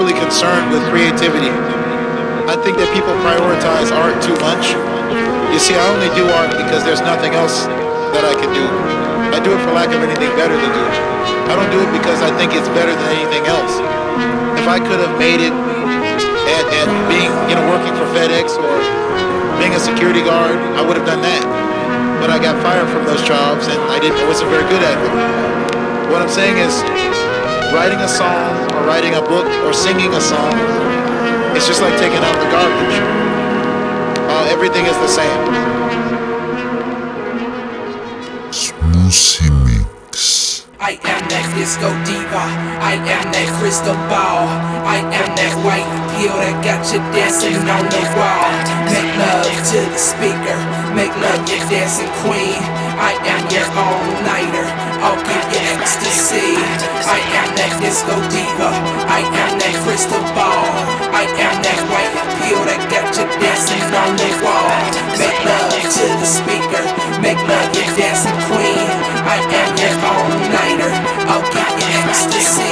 overly concerned with creativity. I think that people prioritize art too much. You see, I only do art because there's nothing else that I can do. I do it for lack of anything better to do. I don't do it because I think it's better than anything else. If I could have made it at, at being, you know, working for FedEx or being a security guard, I would have done that. But I got fired from those jobs and I didn't, wasn't very good at them. What I'm saying is, writing a song or writing a book or singing a song it's just like taking out the garbage. Uh, everything is the same. Smoothie Mix. I am that disco diva. I am that crystal ball. I am that white pill that got you dancing on the wall. Make love to the speaker. Make love your dancing queen. I am your all-nighter. I'll give you ecstasy. I am that disco diva. I am that crystal ball. I am that white pill that got you dancing on the wall. Make love to the speaker. Make love your dancing queen. I am your all-nighter. I'll give you ecstasy.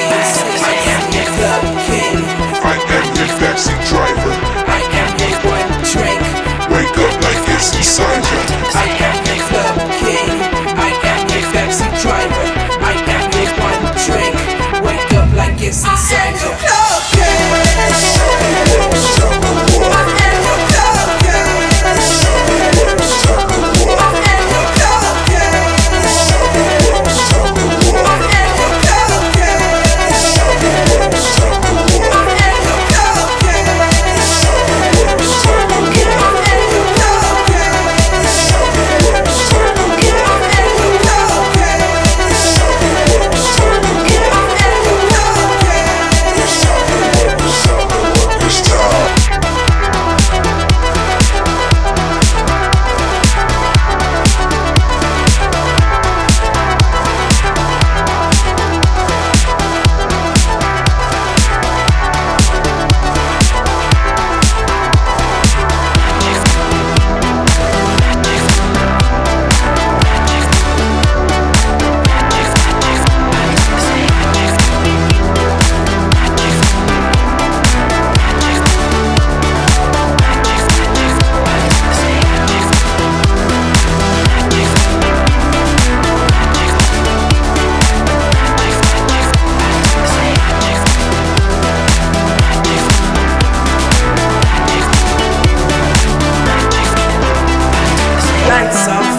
I am your club king. I am your taxi driver. I am your one drink. Wake up like it's inside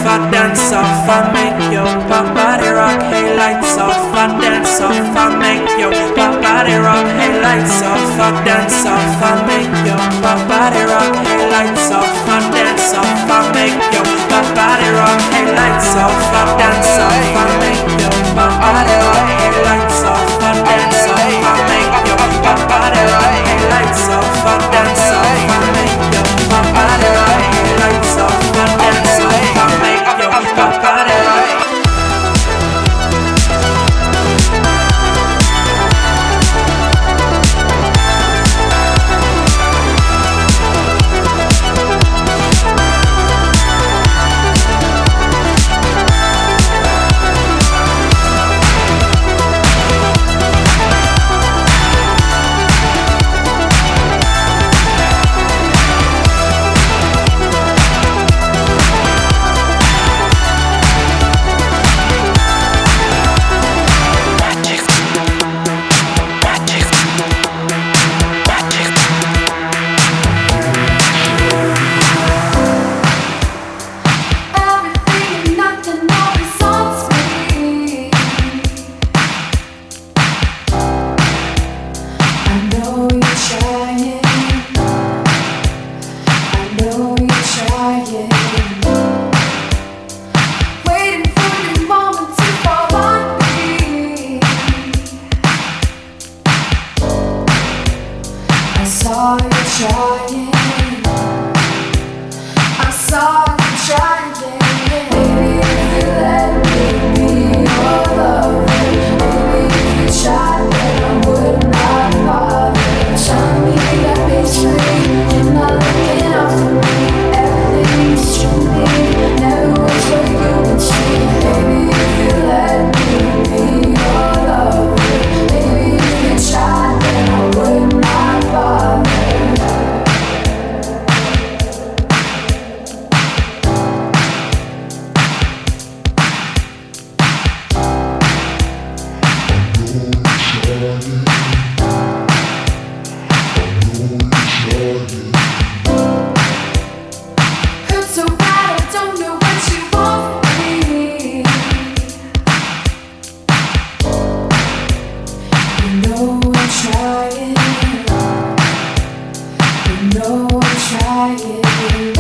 I dance off, I make your body rock. Hey, lights off, I dance off, I make your body rock. Hey, lights off, I dance off, I make your body rock. Hey, lights off, I dance off, I make your body rock. Hey, lights off, I dance off, I make your body rock. No, try it.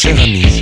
cher ami.